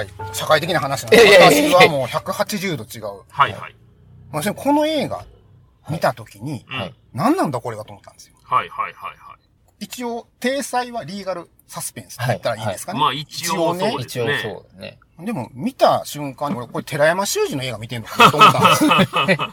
した。すい社会的な話なんで私はもう180度違う。はいはい。私この映画見たときに、何なんだこれがと思ったんですよ。はいはいはいはい。一応、体裁はリーガルサスペンスって言ったらいいですかね。まあ一応そうです一応そうだね。でも、見た瞬間に、俺、これ、寺山修司の映画見てんのかなと思ったんですよ。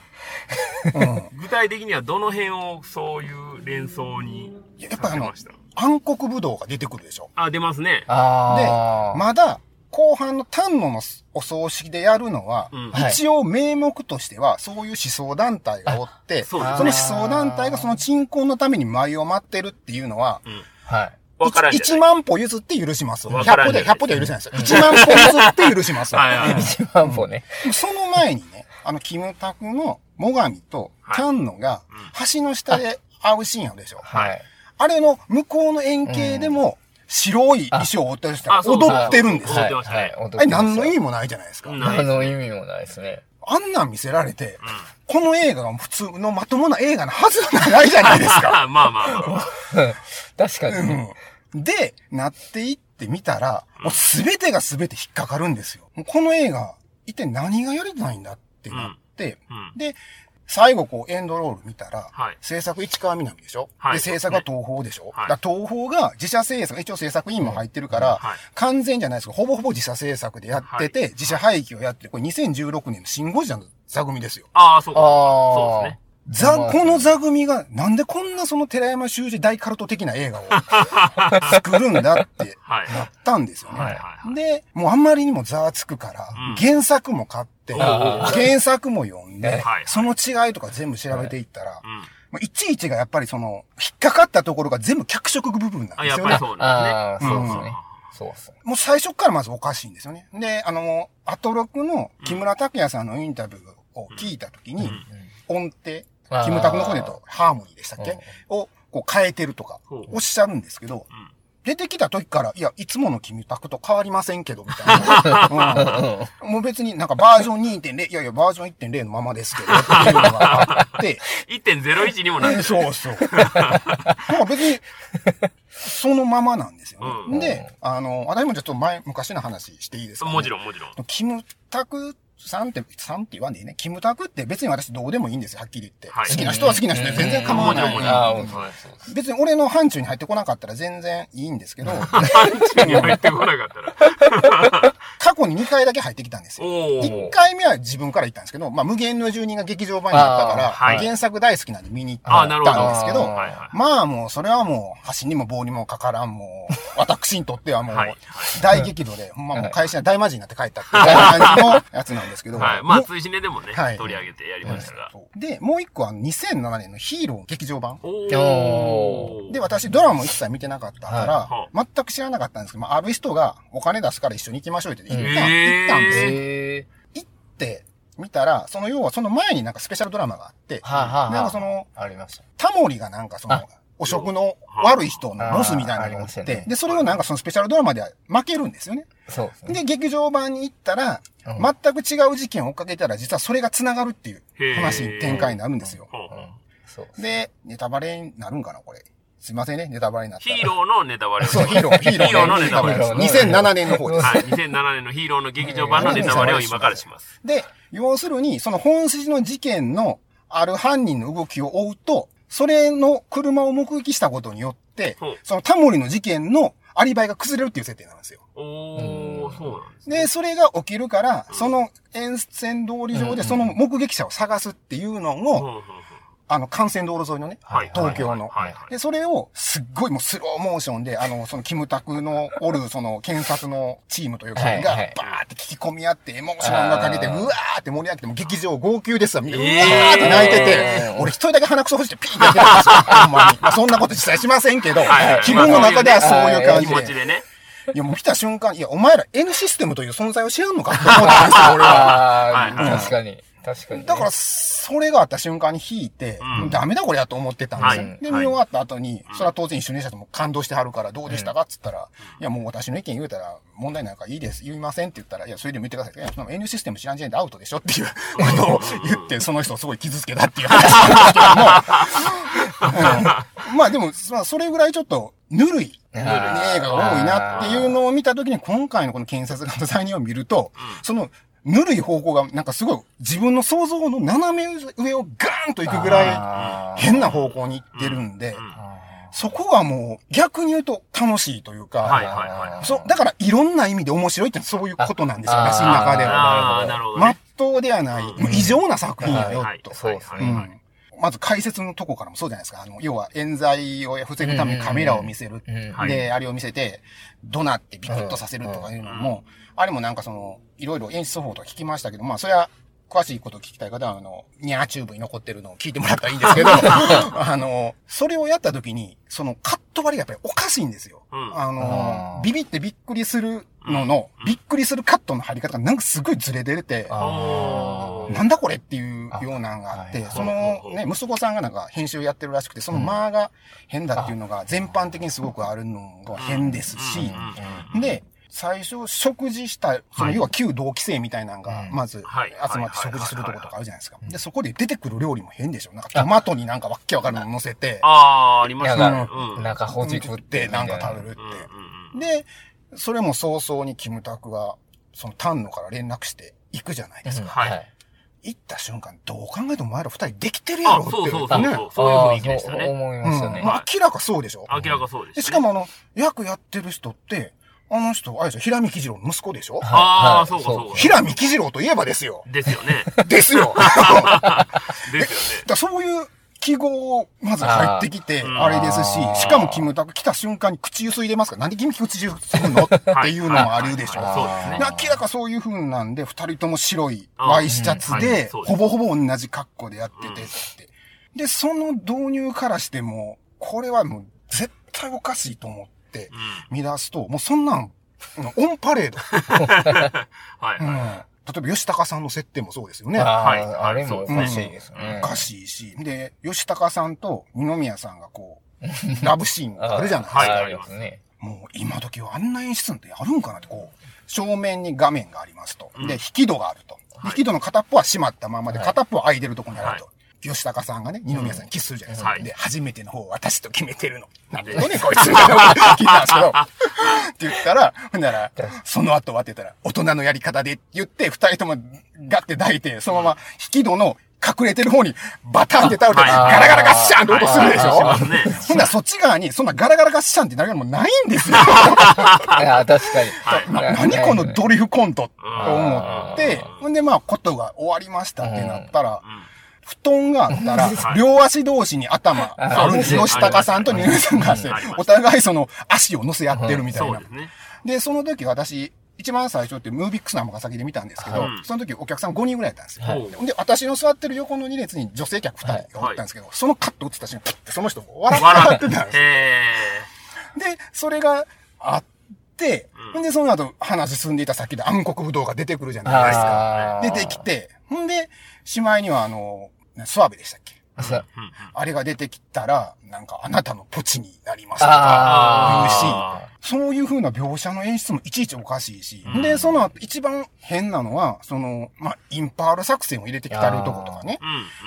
うん。具体的にはどの辺をそういう連想にやっぱあのさせました？暗黒武道が出てくるでしょ。あ、出ますね。で。まだ、後半の丹野のお葬式でやるのは、うんはい一応名目としては、そういう思想団体がおって、そのそうですね思想団体がその鎮魂のために舞を待ってるっていうのは、うん。はい。わからんじゃ1ない。万歩譲って許します。100歩で、わからんじゃない100歩では許せないですよ。1万歩譲って許します。一万歩ね。その前にね、あの、キムタクの最上と丹野が橋の下で会うシーンあるでしょ。はい。あれの向こうの円形でも、白い衣装を追ってる人があそうそう踊ってるんですよ。踊ってましたね何の意味味もないじゃないですか。うん何の意味もないですね。あんなん見せられて、この映画が普通のまともな映画のはずがないじゃないですか。ま あまあまあまあ。確かにで、なっていってみたら、もうすべてがすべて引っかかるんですよ。もうこの映画、一体何がやりたいんだってなって、うんで、最後こうエンドロール見たら、はい制作市川みなみでしょ、はいで、制作は東宝でしょ、はいだ東宝が自社制作、一応制作委員も入ってるから、はい完全じゃないですけど、ほぼほぼ自社制作でやってて、自社廃棄をやってる、これ2016年のシンゴジラの座組ですよ。ああ、そうか。ああ。そうですね。ザ、まあこの座組が、なんでこんなその寺山修司大カルト的な映画を 作るんだってはいなったんですよね。はいはいはい。で、もうあんまりにもざわつくから、うん原作も買って、あ原作も読んで、その違いとか全部調べていったら、いちいちがやっぱりその、引っかかったところが全部脚色部分なんあ、ですよね。やっぱりそうなんですね。そうですね。そうっすね。もう最初からまずおかしいんですよ。ね。で、あの、アトロクの木村拓哉さんのインタビューを聞いたときに、音程、キムタクの声とハーモニーでしたっけ？うん。をこう変えてるとかおっしゃるんですけど、ん出てきた時から、いや、いつものキムタクと変わりませんけど、みたいな。うんもう別になんかバージョン2.0、いやいや、バージョン1.0のままですけど、っていうのがあって、1.01にもなってる。そうそう。なんか別に、そのままなんですよね。うんで、あの、私もちょっと前、昔の話していいですか、ね、もちろんもちろん。キムタクさんって、さんって言わんでいいね。キムタクって別に私どうでもいいんですよ、はっきり言って。はい好きな人は好きな人で全然構わない。うそうそう。別に俺の範疇に入ってこなかったら全然いいんですけど、に入ってこなかったら。過去に2回だけ入ってきたんですよ。お1ー。回目は自分から行ったんですけど、まあ無限の住人が劇場版になったから、はい原作大好きなんで見に行ったんですけど、あーはいはい。まあもうそれはもう橋にも棒にもかからんもう、私にとってはもう大激怒で、ほんまもう会社に大魔人になって帰ったっていう 感じのやつなんですけど、はい。まあ、もう追試ねでもね、はい取り上げてやりましたが。で、もう一個は2007年のヒーロー劇場版。で、私ドラマも一切見てなかったから、は全く知らなかったんですけど、まあ、ある人がお金出すから一緒に行きましょうって言ったん行ったんですよ。行って、見たら、その要はその前になんかスペシャルドラマがあって、はあ、はあはあ、なんかその、ありました。タモリがなんかそのあ、汚職の悪い人のボスみたいなのがあっましたね、てで、それをなんかそのスペシャルドラマでは負けるんですよね。そうですね。で、劇場版に行ったら、うん全く違う事件を追っかけたら、実はそれが繋がるっていう話に展開になるんですよ。で、ネタバレになるんかな、これ。すいませんね、ネタバレになったら。ヒーローのネタバレをそう、ヒーロー、ヒーロー。ヒーローのネタバレです。です2007年の方です。はい。2007年のヒーローの劇場版のネタバレを今からします。で、要するに、その本筋の事件のある犯人の動きを追うと、それの車を目撃したことによってそのタモリの事件のアリバイが崩れるっていう設定なんですよ。おー、そうなんですね。で、それが起きるから、その沿線通り上でその目撃者を探すっていうのを、あの、幹線道路沿いのね、はい東京の。はいはいで、それを、すっごいもうスローモーションで、あの、その、キムタクのおる、その、検察のチームというか、はいが、バはいーって聞き込み合って、エモーションがかけて、うわーって盛り上げて、もう劇場号泣ですわ、みんな、うわえーーって泣いてて、俺一人だけ鼻くそほじってピーってやってたんですよ、ほんまに。まあ、そんなこと実際しませんけど、気分の中ではそういう感気じで。持ちでね。いや、もう来た瞬間、いや、お前ら N システムという存在を知らんのかって思ったんですよ、俺は。確かに。確かにね。だから、それがあった瞬間に引いて、うん。ダメだこれやと思ってたんですよ。はい。で、見終わった後に、それは当然一緒にした人も感動してはるから、どうでしたかっつったら、いやもう私の意見言うたら、問題ないからいいです、言いませんって言ったら、いや、それでも言ってください。いや、その N システム知らん時点でアウトでしょっていうことを言って、その人をすごい傷つけたっていう話なんですけども、うん。まあでも、まあそれぐらいちょっと、ぬるい。映画が多いなっていうのを見たときに、今回のこの検察官の罪人を見ると、その、ぬるい方向が、なんかすごい、自分の想像の斜め上をガーンと行くぐらい、変な方向に行ってるんで、あそこがもう、逆に言うと楽しいというか、はいはいはい。そう、だからいろんな意味で面白いってそういうことなんですよ、あ私の中では。なるほどまっね。とうではない、異常な作品やよはい、と。そうですねうんまず解説のとこからもそうじゃないですか。あの、要は冤罪を防ぐためにカメラを見せる。で、あれを見せて、怒鳴ってビクッとさせるとかいうのも、あれもなんかその、いろいろ演出方法とか聞きましたけど、まあ、それは、詳しいことを聞きたい方は、あの、ニャーチューブに残ってるのを聞いてもらったらいいんですけど、あの、それをやった時に、そのカット割りがやっぱりおかしいんですよ。うん。あのビビってびっくりするのの、びっくりするカットの貼り方がなんかすごいずれてて、なんだこれっていうようなのがあって、あそのね、息子さんがなんか編集やってるらしくて、その間が変だっていうのが全般的にすごくあるのが変ですし、で、最初食事した、そのはい要は旧同期生みたいなのが、まずはい集まって食事するとことかあるじゃないですか。で、そこで出てくる料理も変でしょ。なんかトマトになんかわっけわかるの乗せて、ああ、ありましたね。がうん。中ほじく食っっててなんか食べるっうんうんうんて。で、それも早々にキムタクが、その丹野から連絡して行くじゃないですか。はい行った瞬間、どう考えてもお前ら二人できてるやろあ、って。そうそうそうねそう。いう雰囲気でしたね。思いましたね明らかそうでしょ。明らかそうでで、す。しかもあの、役やってる人って、あの人、あれでしょ、平見喜次郎の息子でしょ？ああ、はいそうかそうか。平見喜次郎といえばですよ。ですよね。ですよ。ですよね。らそういう記号まず入ってきて、あれですししかもキムタク来た瞬間に口ゆすいでますか？ら、なんで君口ゆするの？っていうのもあるでしょ。そうですね。で明らかそういう風なんで、二人とも白いワイシャツはいで、ほぼほぼ同じ格好でやっててって。で、その導入からしても、これはもう絶対おかしいと思って見出すと、もうそんなん、オンパレード。はいうんは例えば吉高さんの設定もそうですよね。あはいーあれもおかしいですねお。かしいし。で、吉高さんと二宮さんがこう、ラブシーンがあるじゃないですか。はいありますね。もう今時はあんな演出ってあるんかなって、こう、正面に画面がありますと。で、引き戸があると。引き戸の片っぽは閉まったままで、はい片っぽは開いてるところにあると。は吉高さんがね、二宮さんにキスするじゃないですか。はい。で、初めての方を私と決めてるの。なんで？ね、こいつみたいなこと聞いたんですけど。って言ったら、ほんなら、その後はって言ったら、大人のやり方でって言って、二人ともガッて抱いて、そのまま引き戸の隠れてる方にバタンって倒れて、はい。ガラガラガッシャンって音するでしょ。しますね。ほんならそっち側に、そんなガラガラガッシャンってなるのもないんですよ。いや、確かに。な何このドリフコントと思ってうん、ほんでまあ、ことが終わりましたってなったらん、布団があったら、両足同士に頭あるんです。うん吉高さんと二宮さんがお互いその足を乗せ合ってるみたいな。で。その時私、一番最初ってムービックスの尼崎で見たんですけどうん、その時お客さん5人ぐらいやったんですよ。はい。で、私の座ってる横の2列に女性客2人がおったんですけど、そのカット映った瞬間、その人笑笑ってたんですよ。へで、それがあって、うん。で、その後話進んでいた先で暗黒武道が出てくるじゃないですか。出てきて、ほんで、しまいにはあの、スワベでしたっけ？あれが出てきたら、なんかあなたのポチになりますとか言うあし、そういう風な描写の演出もいちいちおかしいし、うん。で、その後一番変なのは、その、まあ、インパール作戦を入れてきたるとことかね。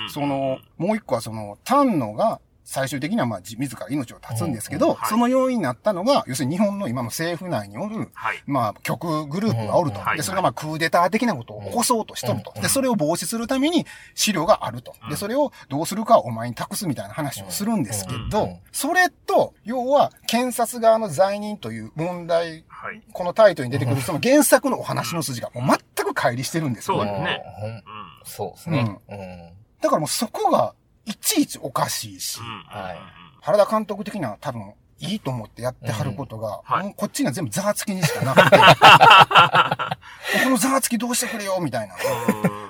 その、もう一個はその、丹野が、最終的にはまあ、自自ら命を絶つんですけど、はいその要因になったのが、要するに日本の今の政府内におる、はい。まあ、極グループがおると。うんで、それがまあ、クーデター的なことを起こそうとしとると。うんで、それを防止するために資料があると。で、それをどうするかをお前に託すみたいな話をするんですけうんど、それと、要は、検察側の罪人という問題、はい。このタイトルに出てくるその原作のお話の筋がもう全く乖離してるんですよね。そうですね。そうですね。うん。だからもうそこが、いちいちおかしいし、うん。はい。原田監督的には多分、いいと思ってやってはることが、うん。はい。もうこっちには全部ざわつきにしかなくて、このざわつきどうしてくれよ、みたいなの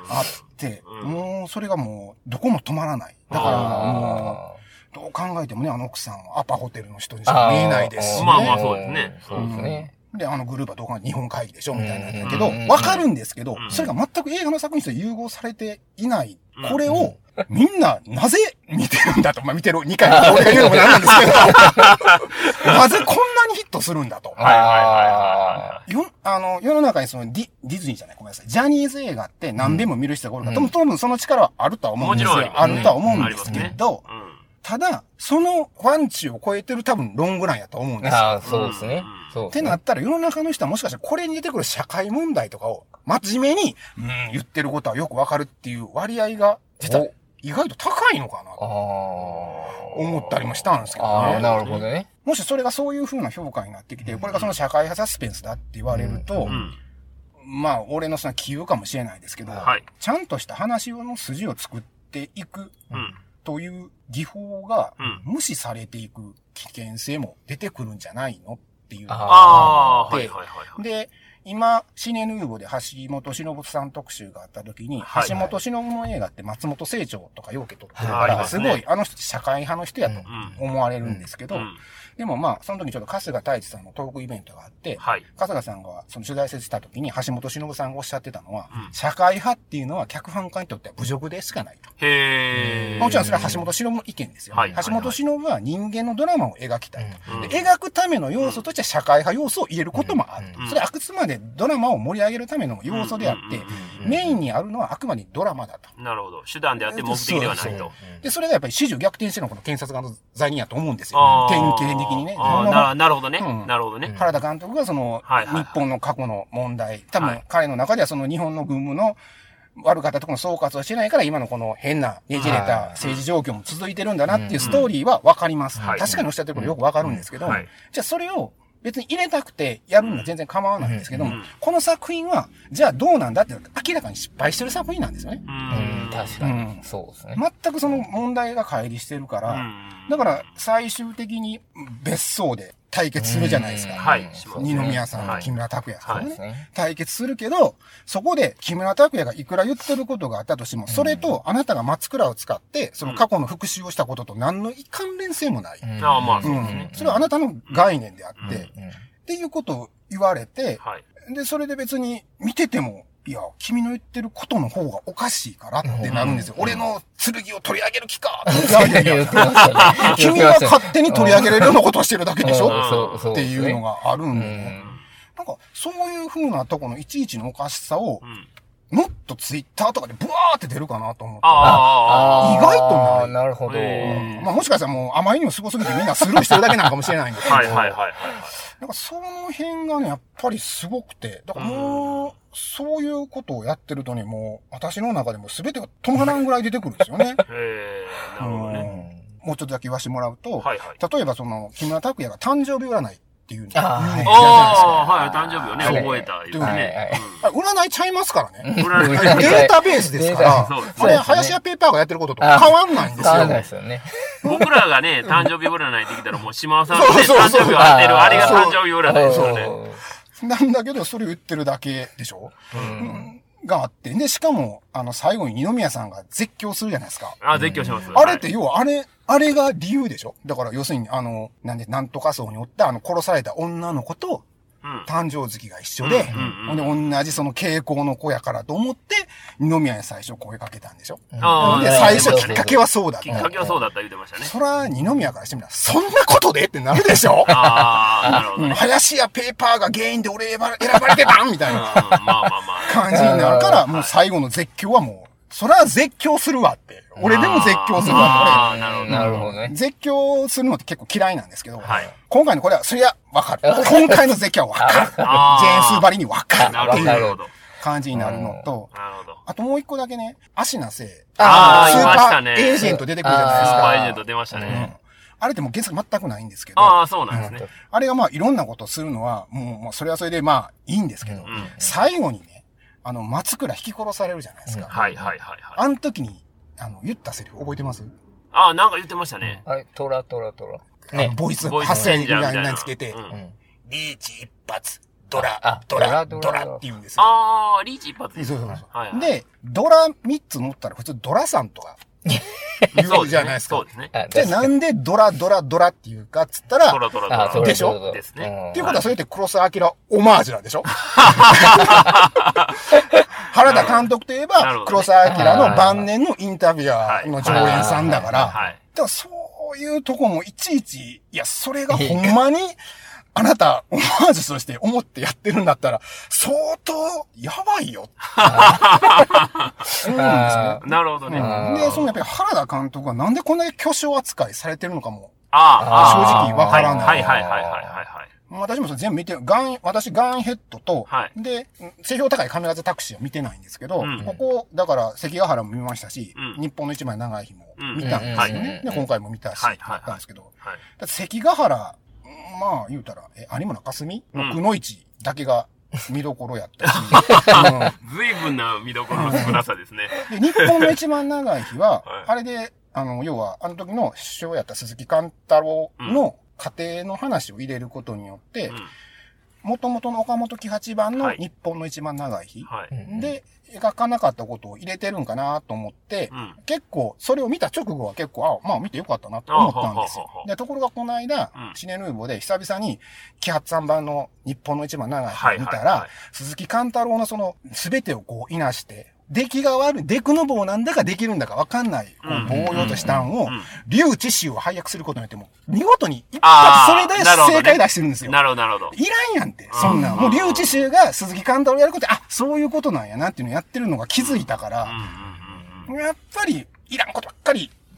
があって、うん。もうそれがもう、どこも止まらない。だからもう、どう考えてもね、あの奥さんはアパホテルの人にしか見えないですしね。まあまあそうですね。そうですね。で、あのグループはどこか日本会議でしょみたいなんだけどうんうんうん、わかるんですけどう、んそれが全く映画の作品と融合されていないうん。これを、みんな、なぜ見てるんだと。まあ、見てる2回も俺が言うのもなんなんですけど、なぜこんなにヒットするんだと。はいはいはいはよ、あの、世の中にそのディ、ディズニーじゃない、ごめんなさい。ジャニーズ映画って何遍も見る人がおるから、うん多分、その力はあるとは思うんですよ。もちろんあるとは思い。うんですけど、ありますねただ、そのファン値を超えてる多分ロングランやと思うんですよ。ああ、そうですね。そうですねってなったら世の中の人はもしかしたらこれに出てくる社会問題とかを真面目に、うん、言ってることはよくわかるっていう割合が、実はお意外と高いのかなあとあ。思ったりもしたんですけどああ、ね。なるほどね。もしそれがそういう風な評価になってきて、これがその社会派サスペンスだって言われると、うんうん。まあ、俺のその杞憂かもしれないですけど、はいちゃんとした話の筋を作っていくうん。という技法がうん無視されていく危険性も出てくるんじゃないのっていう。あああー、はいではいはいはい。で、今、シネヌーボで橋本忍さん特集があった時に、はい橋本忍の映画って松本清張とかようけ撮ってるから、ますごい、あの人って社会派の人やとうん。思われるんですけど、うんでもまあ、その時ちょっと春日太一さんのトークイベントがあって、はい。春日さんがその取材してた時に橋本忍さんがおっしゃってたのは、うん社会派っていうのは脚本家にとっては侮辱でしかないと。へえ。もちろんそれは橋本忍の意見ですよ、はい橋本忍は人間のドラマを描きたいと。うんで描くための要素として社会派要素を入れることもあると。うんそれはあくまでドラマを盛り上げるための要素であって、うんメインにあるのはあくまでドラマだと。なるほど。手段であって目的ではないと。で、それがやっぱり始終逆転してるのがこの検察側の罪人やと思うんですよ。典型的にね。ななるほどね。う。ん。なるほどね。原田監督がその、日本の過去の問題、多分はい。彼の中ではその日本の軍務の悪かったところの総括をしてないから今のこの変なねじれはいた政治状況も続いてるんだなっていうストーリーはわかります。はい。確かにおっしゃってることよくわかるんですけど、はい。じゃあそれを別に入れたくてやるのは全然構わないんですけども、うんこの作品は、じゃあどうなんだって明らかに失敗してる作品なんですよね。ううん、確かうんに。そうですね。全くその問題が乖離してるから、うんだから最終的に別荘で対決するじゃないですか。うん。はい二宮さんはい。と木村拓哉さん。がね、そうですね。対決するけど、そこで木村拓哉がいくら言ってることがあったとしても、それとあなたが松倉を使って、その過去の復讐をしたことと何の関連性もない。うん。ああまあうんそうですね。それはあなたの概念であって、っうん。ていうことを言われて、はい。で、それで別に見てても、いや、君の言ってることの方がおかしいからってなるんですよ。俺の剣を取り上げる気かいやいやいや。君は勝手に取り上げれるようなことをしてるだけでしょ？っていうのが。があるんでうね。んなんか、そういう風なとこのいちいちのおかしさをう、ん。もっとツイッターとかでブワーって出るかなと思って。ああ。意外とないなるほど。へまあもしかしたらもうあまりにもすごすぎてみんなスルーしてるだけなのかもしれないんですけど。はいはいはいはい。なんかその辺がね、やっぱりすごくて、だからもう、そういうことをやってるとね、もう、私の中でも全てが止まらんぐらい出てくるんですよね。へえ、なるほどね。うんもうちょっとだけ言わせてもらうと、はいはい。例えばその、木村拓哉が誕生日占いってい。うのをあああ、はい、誕生日をね、はい。覚えた言うてはいね。あ占いちゃいますからね。データベースですから、そうですこれ、林家ペーパーがやってることと変わんないんですよ。変わんないですよね。僕らがね、誕生日占いってきたらもう島尾さん誕生日を当てる、あれが誕生日占いですよね。なんだけど、それを言ってるだけでしょ、うんがあって。で、しかも、あの、最後に二宮さんが絶叫するじゃないですか。あ、絶叫します。あれって要は、あれ、あれが理由でしょ？だから、要するに、あの、なんで、なんとか層におった、あの、殺された女の子と、うん。誕生月が一緒で、うんで、同じその傾向の子やからと思って、二宮に最初声かけたんでしょ？あで、うん最初きっかけはそうだきっかけはそうだった言ってましたね。そら、二宮からしてみたら、そんなことでってなるでしょ？ああ、なるほうんどね。林家ペーパーが原因で俺選ば選ばれてたん？みたいうん、なまあまあまあ。感じになるから、もう最後の絶叫はもう、そら絶叫するわって。俺でも絶叫するわって。なるほど。ね。絶叫するのって結構嫌いなんですけど、はい今回のこれは、そりゃわかる。今回の絶叫はわかる。ジェあーーンスーバリにわかなるほど、るっていうなるほど。感じになるのと。あともう一個だけね、足なせ、あースーパーエージェント出てくるじゃないですか。スーパーエージェント出ましたうんね。あれってもう原作全くないんですけど、ああ、そうなんですね。あれがまあいろんなことをするのは、もう、まあそれはそれでまあいいんですけど、うん。最後にね、あの、松倉引き殺されるじゃないですか。はいはいはいはい。あの時に、あの、言ったセリフ覚えてます？ああ、なんか言ってましたね。あれ、トラトラトラ。あのボイス発声みたいなたいなのつけて。リーチ一発、ドラあ、ドラ、ドラって言うんですよ。ああ、リーチ一発です。そうそうそう。はいはい。で、ドラ3つ乗ったら普通ドラさんとか言そううじゃないですか。そう。ですね。あじゃあなんでドラドラドラっていうかっつったら、トラトラトラ。でしょ？ですね。うん。っていうことはそれって黒澤明オマージュなんでしょ？原田監督といえば黒澤明の晩年のインタビュアーの上演さんだから、はい。でもそういうとこもいちいち、いや、それがほんまに、あなた、オマージュとして思ってやってるんだったら、相当、やばいよ。思うんですねあ。なるほどね。で、そのやっぱり原田監督がなんでこんなに巨匠扱いされてるのかも、あ、あ正直わからないはいはいはいはいはいはい。私もそれ全部見て、ガン、私ガンヘッドと、はいで、性評高い神風タクシーは見てないんですけど、うんここ、だから関ヶ原も見ましたし、うん日本の一枚長い日も見たんですようんうんね。うんで、今回も見たし、はいだったんですけど、はい。だって関ヶ原、まあ言うたら、え、有村架純？のくのいちだけが見どころやったし、うん。随分な見どころの少なさですね。で日本の一番長い日は、はい。あれで、あの、要は、あの時の首相やった鈴木貫太郎の家庭の話を入れることによってう、ん。元々の岡本喜八番のはい日本の一番長い日、はい。で、描かなかったことを入れてるんかなと思って、うん。結構、それを見た直後は結構、あ、まあ見てよかったなと思ったんですよ。で、ところがこの間、うんシネヌーボーで久々に、キハッツァン版の日本の一番長いはい日を見たら、はいはい鈴木貫太郎のその、すべてをこう、いなして、出来が悪い、デクノボーなんだかできるんだかわかんない、棒用としたんをうん、竜知州を配役することによっても、見事に一発それで正解出してるんですよ。なるほど、なるほど。いらんやんって、そんなん。もう、竜知州が鈴木貫太郎やることで、あ、そういうことなんやなっていうのをやってるのが気づいたから。やっぱり、いらんことばっかり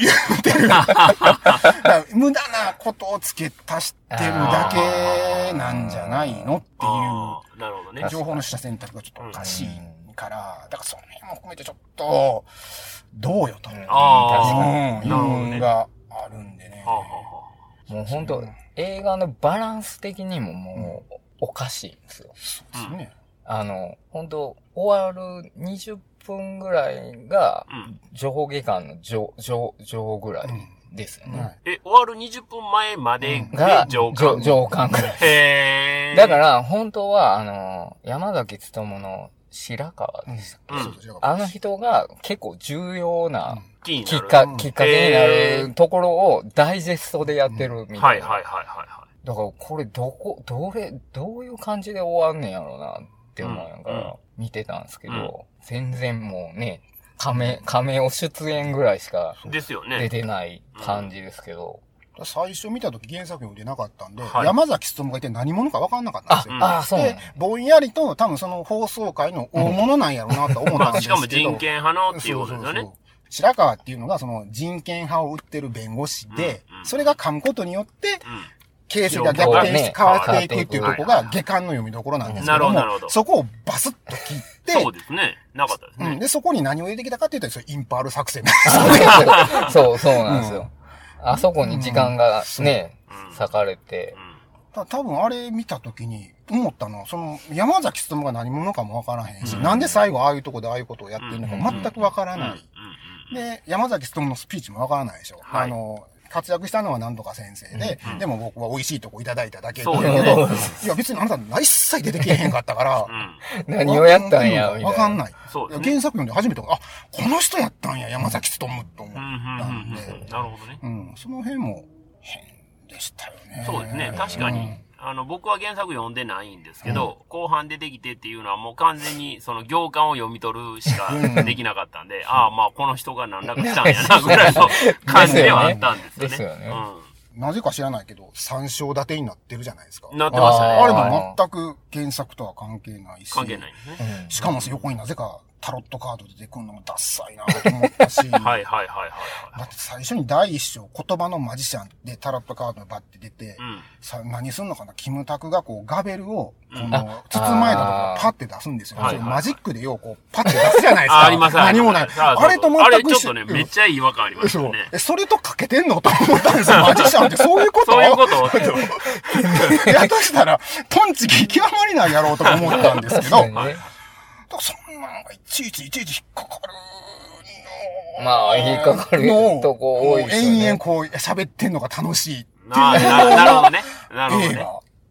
言ってる。無駄なことを付け足してるだけなんじゃないのってあーなるほどねいう、。情報の取捨選択がちょっとおかしいから、だからその辺も含めてちょっと、どうよと。ああ、うん、なるほどね。いうのがあるんでね。はあはもう本当映画のバランス的にももう、おかしいんですよ。そうですよね。あの、本当終わる20分ぐらいが。上下間の上、上、上ぐらいですよね。はいえ、終わる20分前まででが、上上官。上間ぐらい。へー。だから、本当は、あの、山崎努の白川でしたっけ、うんあの人が結構重要な。きっかうんきっかけになるところをダイジェストでやってるみたな。はいいはいはいはいはだから、これどこ、どれ、どういう感じで終わんねんやろうなって思いながうんら見てたんですけど、うん全然もうね、亀、亀を出演ぐらいしかい。ですよ出ね。てない感じですけど。最初見た時原作読んでなかったんで、はい山崎努がいて何者か分かんなかったんですよ。うんああ、そうなんで、ぼんやりと多分その放送界の大物なんやろうなと思ったんまあ、ですけど。しかも人権派のっていうことですよねそうそうそう。白川っていうのがその人権派を売ってる弁護士で、うんうんそれが噛むことによって、うん。形勢が逆転してね変わっていくっていうとこが下巻の読みどころなんですけどもそこをバスッと切って、そうですね。なかったですね。うんで、そこに何を入れてきたかっていうと、それインパール作戦。そう、そうなんですよ。あそこに時間がね、うん。割かれて、た多分あれ見た時に思ったのは、その山崎努が何者かもわからへんし、うん。なんで最後ああいうとこでああいうことをやってるのかうん。全くわからうん。ない。で、山崎努のスピーチもわからないでしょ。はい。あの、活躍したのは何とか先生で、うんでも僕は美味しいとこいただいただけだけど、いや別にあなた一切出てけえへんかったからう、ん。何をやったんや。わかんない。ね。原作読んで初めて、あ、この人やったんや、山崎努と思っうん、うん、たうんんで、うん。なるほどね。うん、その辺も変でしたよね。そうですね。確かに。あの、僕は原作読んでないんですけど、後半出てきてっていうのはもう完全にその行間を読み取るしかできなかったんで、ああ、まあこの人が何らかしたんやな、ぐらいの感じではあったんですよね。ですよねなぜか知らないけど、三章立てになってるじゃないですか。うん。なってましたね。あれあも全く原作とは関係ないし。関係ないですね。うんしかも横になぜかタロットカード出てくるのもダッサいなと思ったし。はいはいはいはいだって最初に第一章、言葉のマジシャンでタロットカードがバッて出て、うん。さ、何すんのかな？キムタクがこうガベルを、こうんの、包まえたとこパッて出すんですよ。はいマジックでようこう、パッて出すじゃないですか。あ、あります何もない。あれと全くあれちょっ一緒とね、めっちゃいい違和感ありますね。。え、それとかけてんの？と思ったんですよ。マジシャンってそういうこと？そういうこと やとしたら、トンチキ極まりないやろうとか思ったんですけど、確かにねだからそんなのがいちいちいちいち引っかかるの。まあ引っかかるとこ多いですよね延々こう喋ってんのが楽しいっていうなるほどね。なるほどね。映画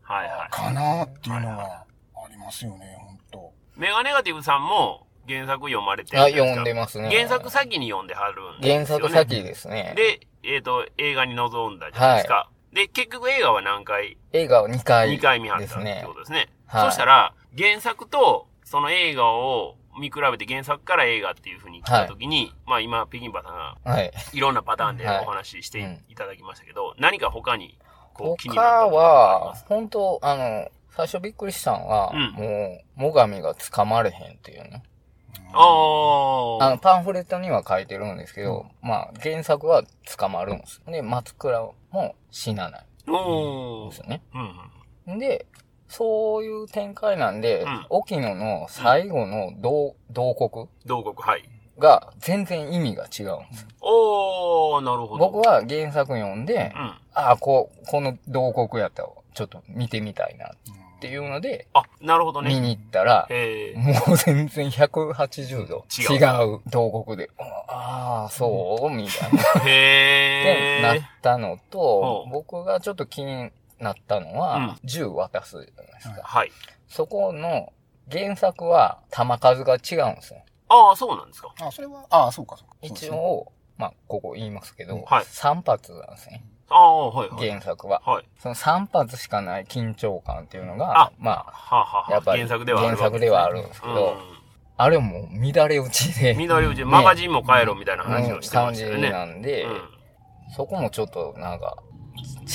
はいはい。かなっていうのがありますよね、本当メガネガティブさんも、原作読まれてあ、るじゃない読んでかますね。原作先に読んではるんですよ、ね。原作先ですね。で、えっ、と、映画に臨んだじゃないですか。で、結局映画は何回？映画を2回。2回見はったってですねことですね。はいそしたら、原作とその映画を見比べて原作から映画っていう風に来た時に、まあ今、北京パさんがはい。いろんなパターンではいお話ししていただきましたけど、何か他にこう気に他なったことがありまはす、本当あの、最初びっくりしたのは、うんもう、最上が掴まれへんっていうね。あああの、パンフレットには書いてるんですけど、まあ、原作は捕まるんです。で、松倉も死なないおーんですよね。うんうん。で、そういう展開なんで、うん沖野の最後の同、同国？同国、はい。が全然意味が違うんです。おー、なるほど。僕は原作読んで、うん。ああ、こう、この同国やったら、ちょっと見てみたいなっていうので、あ、なるほどね。見に行ったら、えー、もう全然180度違う同国で、ああ、そうみたいな。へー。ってなったのと僕がちょっと気になったのは、うん銃渡すじゃないですか。はい。そこの原作は弾数が違うんですよ。ああ、そうなんですか。あ、それは、あそうか、そうか。一応、まあ、ここ言いますけど、はい3発なんですね。ああ、はい、はい。原作は。はい。その3発しかない緊張感っていうのあが、まあ、はあ、はあ、やっぱり原作ではあるわけ原作ではあるんですけどあれも乱れ打ちで、うん。緑打ち、マガジンも帰ろみたいな話をしてましたよ感じね。なんで、うそこもちょっとなんか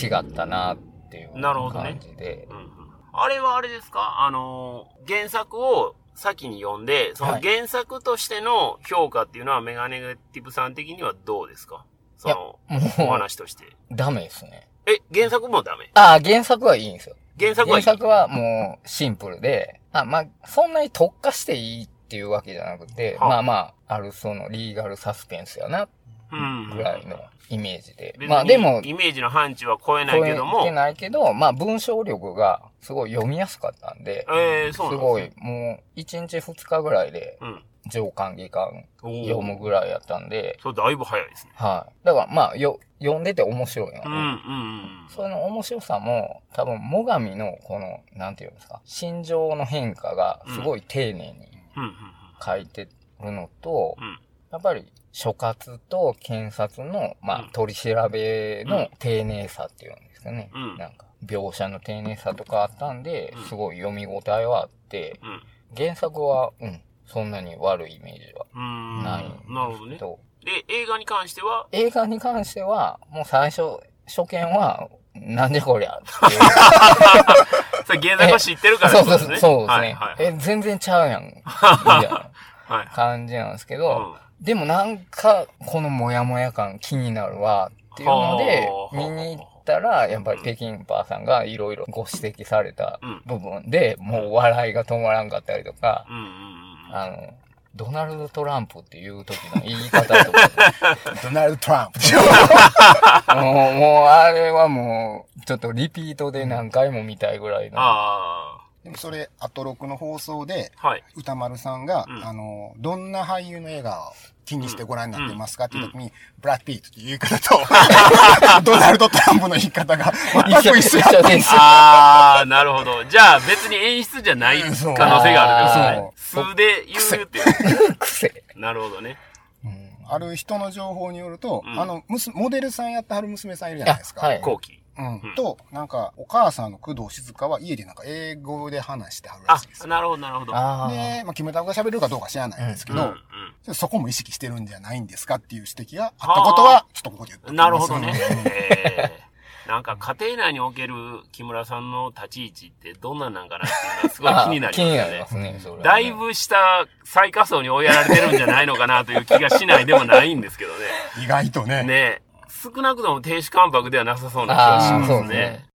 違ったなっていうなるほどね感じで。ん。うんうん。あれはあれですか？あのー、原作を先に読んで、そのはい原作としての評価っていうのはメガネガティブさん的にはどうですか？その、お話として。ダメですね。え、原作もダメ？ああ、原作はいいんですよ。原作はいい？原作はもうシンプルで、あまあ、そんなに特化していいっていうわけじゃなくて、はあまあまあ、あるそのリーガルサスペンスやな、うん。ぐらいのイメージで。まあでも、イメージの範疇は超えないけども超えて、ないけど、まあ文章力がすごい読みやすかったんで、ええそうすすごい、もう、1日2日ぐらいで、うん。上巻下巻読むぐらいやったんで、そう、だいぶ早いですね。はい。だからまあ、よ、読んでて面白いな。うん、うん、うん。その面白さも、多分、最上のこの、なんていうんですか、心情の変化がすごい丁寧にうん、うん、書いてるのと、うん。やっぱり、所轄と検察の、まうんあ、取り調べの丁寧さっていうんですかね。うんなんか、描写の丁寧さとかあったんでうん、すごい読み応えはあって、うん。原作は、うん、そんなに悪いイメージはうーん。ないなるほどね。と、で、映画に関しては、映画に関しては、もう最初、初見は、なんでこりゃっていう。それ原作を知ってるからそうそうそう、ね。そうですね。はい、はい。え、全然ちゃうやん。みたいな はい。感じなんですけうど、んでもなんか、このモヤモヤ感気になるわっていうのでは、あ見に行ったら、やっぱり北京パーさんがいろいろご指摘されたうん部分で、もう笑いが止まらんかったりとか。あの、ドナルド・トランプっていう時の言い方とか、ドナルド・トランプ。もう、もうあれはもう、ちょっとリピートで何回も見たいぐらいの。あでもそれ、アトロクの放送で、あ。はい。歌丸さんが、うんあの、どんな俳優の映画を気にしてご覧になってますかっていう時に、ブラッド・ピートっていう言い方と、ドナルド・トランプの言い方が全く 一緒やったんですよ。ああ、なるほど。じゃあ別に演出じゃない可能性があるってことですね。素で言うっていう。癖。なるほどね。うんある人の情報によると、うんあの、むすモデルさんやってはる娘さんいるじゃないですか。あはい後期。うんうんと、なんか、お母さんの工藤静香は家でなんか英語で話してはるらあしいです、よ。なるほど、なるほど。ああ。で、まあ、キムタクが喋れるかどうか知らないんですけど、うんそこも意識してるんじゃないんですかっていう指摘があったことは、ちょっとここで言ってうん。おきますなるほどね。えーなんか家庭内における木村さんの立ち位置ってどんなんなんかなっていうのはすごい気になります気になりま。すね、それはねだいぶした最下層に追いやられてるんじゃないのかなという気がしないでもないんですけどね。意外とね。ね少なくとも天使関白ではなさそうな気がしますね。